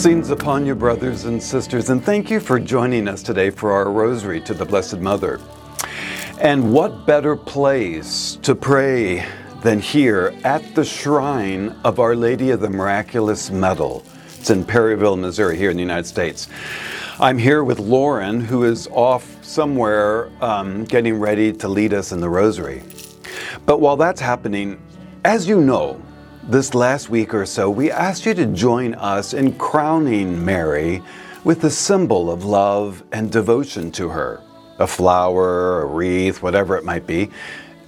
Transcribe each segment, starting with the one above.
Blessings upon you, brothers and sisters, and thank you for joining us today for our rosary to the Blessed Mother. And what better place to pray than here at the shrine of Our Lady of the Miraculous Medal? It's in Perryville, Missouri, here in the United States. I'm here with Lauren, who is off somewhere um, getting ready to lead us in the rosary. But while that's happening, as you know, this last week or so, we asked you to join us in crowning Mary with a symbol of love and devotion to her. A flower, a wreath, whatever it might be,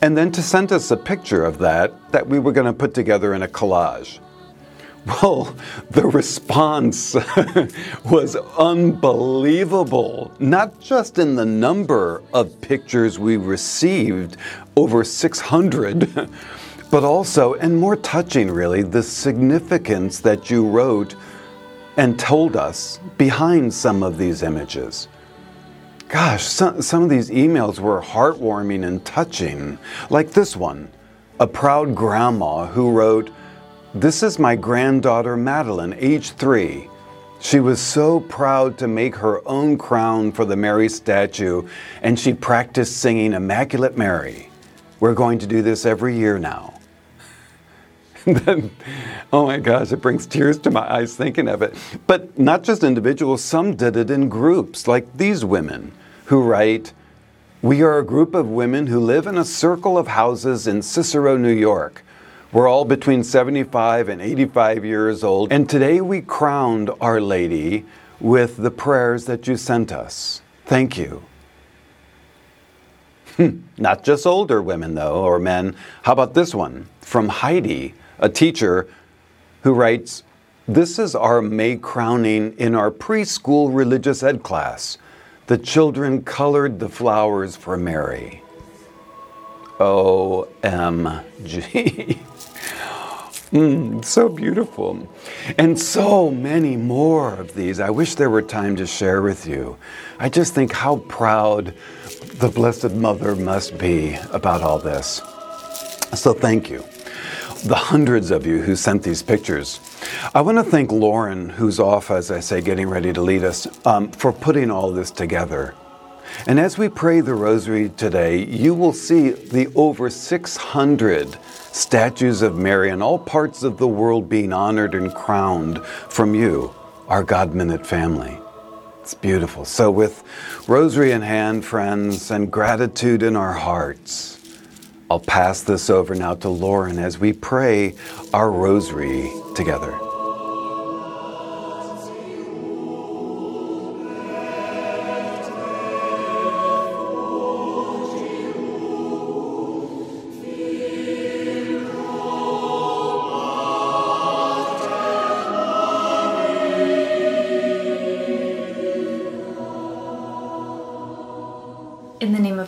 and then to send us a picture of that that we were going to put together in a collage. Well, the response was unbelievable, not just in the number of pictures we received, over 600, but also, and more touching really, the significance that you wrote and told us behind some of these images. Gosh, some, some of these emails were heartwarming and touching, like this one a proud grandma who wrote, This is my granddaughter Madeline, age three. She was so proud to make her own crown for the Mary statue, and she practiced singing Immaculate Mary. We're going to do this every year now. then, oh my gosh, it brings tears to my eyes thinking of it. But not just individuals, some did it in groups, like these women who write, We are a group of women who live in a circle of houses in Cicero, New York. We're all between 75 and 85 years old, and today we crowned Our Lady with the prayers that you sent us. Thank you. Hmm, not just older women, though, or men. How about this one from Heidi? A teacher who writes, This is our May crowning in our preschool religious ed class. The children colored the flowers for Mary. OMG. Mm, so beautiful. And so many more of these. I wish there were time to share with you. I just think how proud the Blessed Mother must be about all this. So thank you the hundreds of you who sent these pictures. I want to thank Lauren, who's off, as I say, getting ready to lead us, um, for putting all this together. And as we pray the rosary today, you will see the over 600 statues of Mary in all parts of the world being honored and crowned from you, our God Minute family. It's beautiful. So, with rosary in hand, friends, and gratitude in our hearts, I'll pass this over now to Lauren as we pray our rosary together.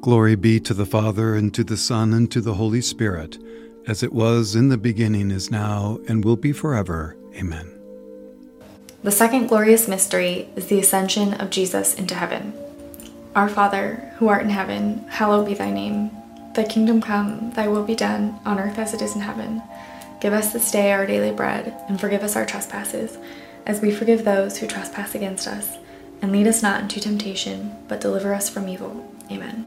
Glory be to the Father, and to the Son, and to the Holy Spirit, as it was in the beginning, is now, and will be forever. Amen. The second glorious mystery is the ascension of Jesus into heaven. Our Father, who art in heaven, hallowed be thy name. Thy kingdom come, thy will be done, on earth as it is in heaven. Give us this day our daily bread, and forgive us our trespasses, as we forgive those who trespass against us. And lead us not into temptation, but deliver us from evil. Amen.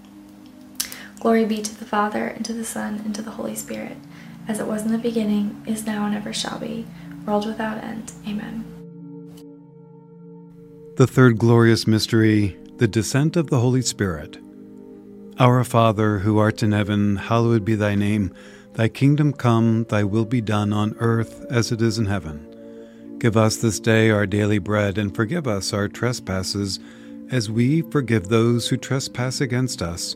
Glory be to the Father, and to the Son, and to the Holy Spirit, as it was in the beginning, is now, and ever shall be, world without end. Amen. The third glorious mystery, the descent of the Holy Spirit. Our Father, who art in heaven, hallowed be thy name. Thy kingdom come, thy will be done on earth as it is in heaven. Give us this day our daily bread, and forgive us our trespasses, as we forgive those who trespass against us.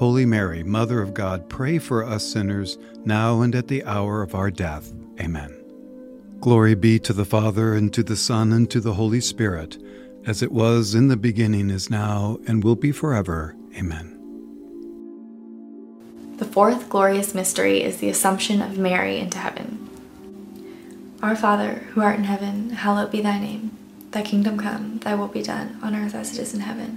Holy Mary, Mother of God, pray for us sinners now and at the hour of our death. Amen. Glory be to the Father, and to the Son, and to the Holy Spirit, as it was in the beginning, is now, and will be forever. Amen. The fourth glorious mystery is the Assumption of Mary into heaven. Our Father, who art in heaven, hallowed be thy name. Thy kingdom come, thy will be done, on earth as it is in heaven.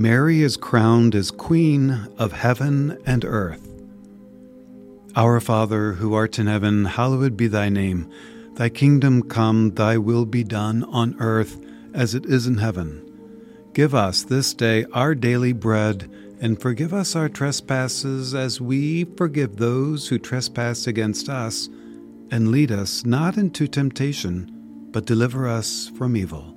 Mary is crowned as Queen of heaven and earth. Our Father, who art in heaven, hallowed be thy name. Thy kingdom come, thy will be done on earth as it is in heaven. Give us this day our daily bread, and forgive us our trespasses as we forgive those who trespass against us. And lead us not into temptation, but deliver us from evil.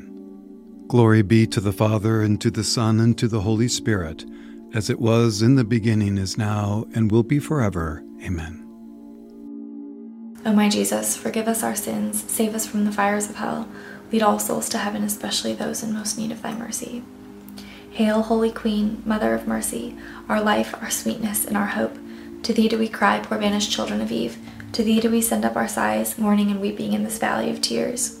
Glory be to the Father, and to the Son, and to the Holy Spirit, as it was in the beginning, is now, and will be forever. Amen. O my Jesus, forgive us our sins, save us from the fires of hell, lead all souls to heaven, especially those in most need of thy mercy. Hail, Holy Queen, Mother of Mercy, our life, our sweetness, and our hope. To thee do we cry, poor banished children of Eve. To thee do we send up our sighs, mourning and weeping in this valley of tears.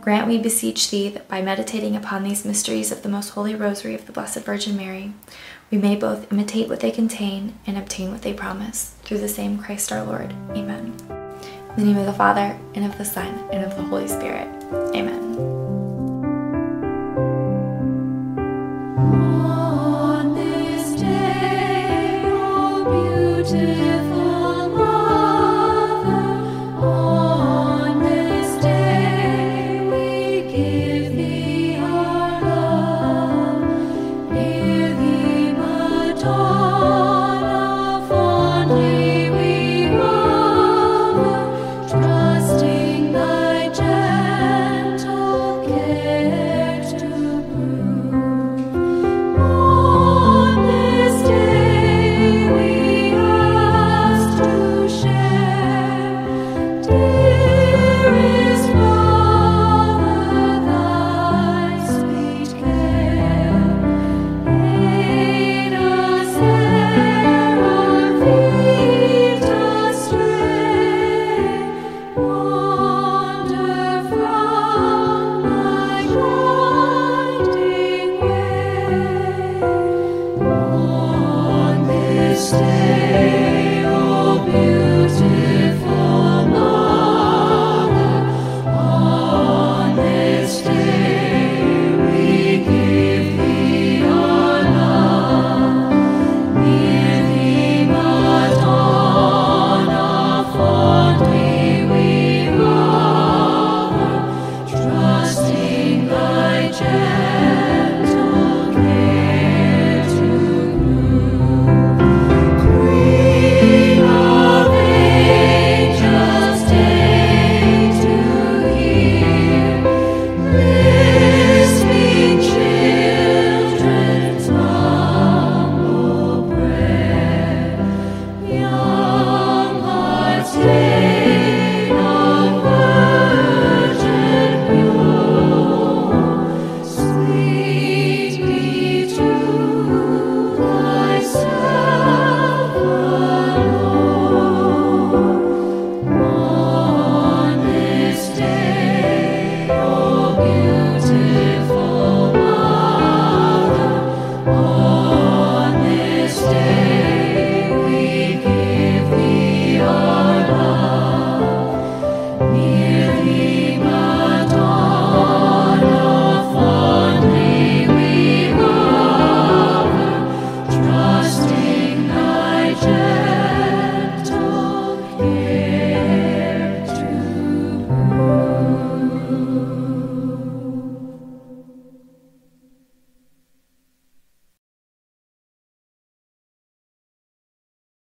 grant, we beseech thee, that by meditating upon these mysteries of the most holy rosary of the Blessed Virgin Mary, we may both imitate what they contain and obtain what they promise. Through the same Christ our Lord. Amen. In the name of the Father, and of the Son, and of the Holy Spirit. Amen.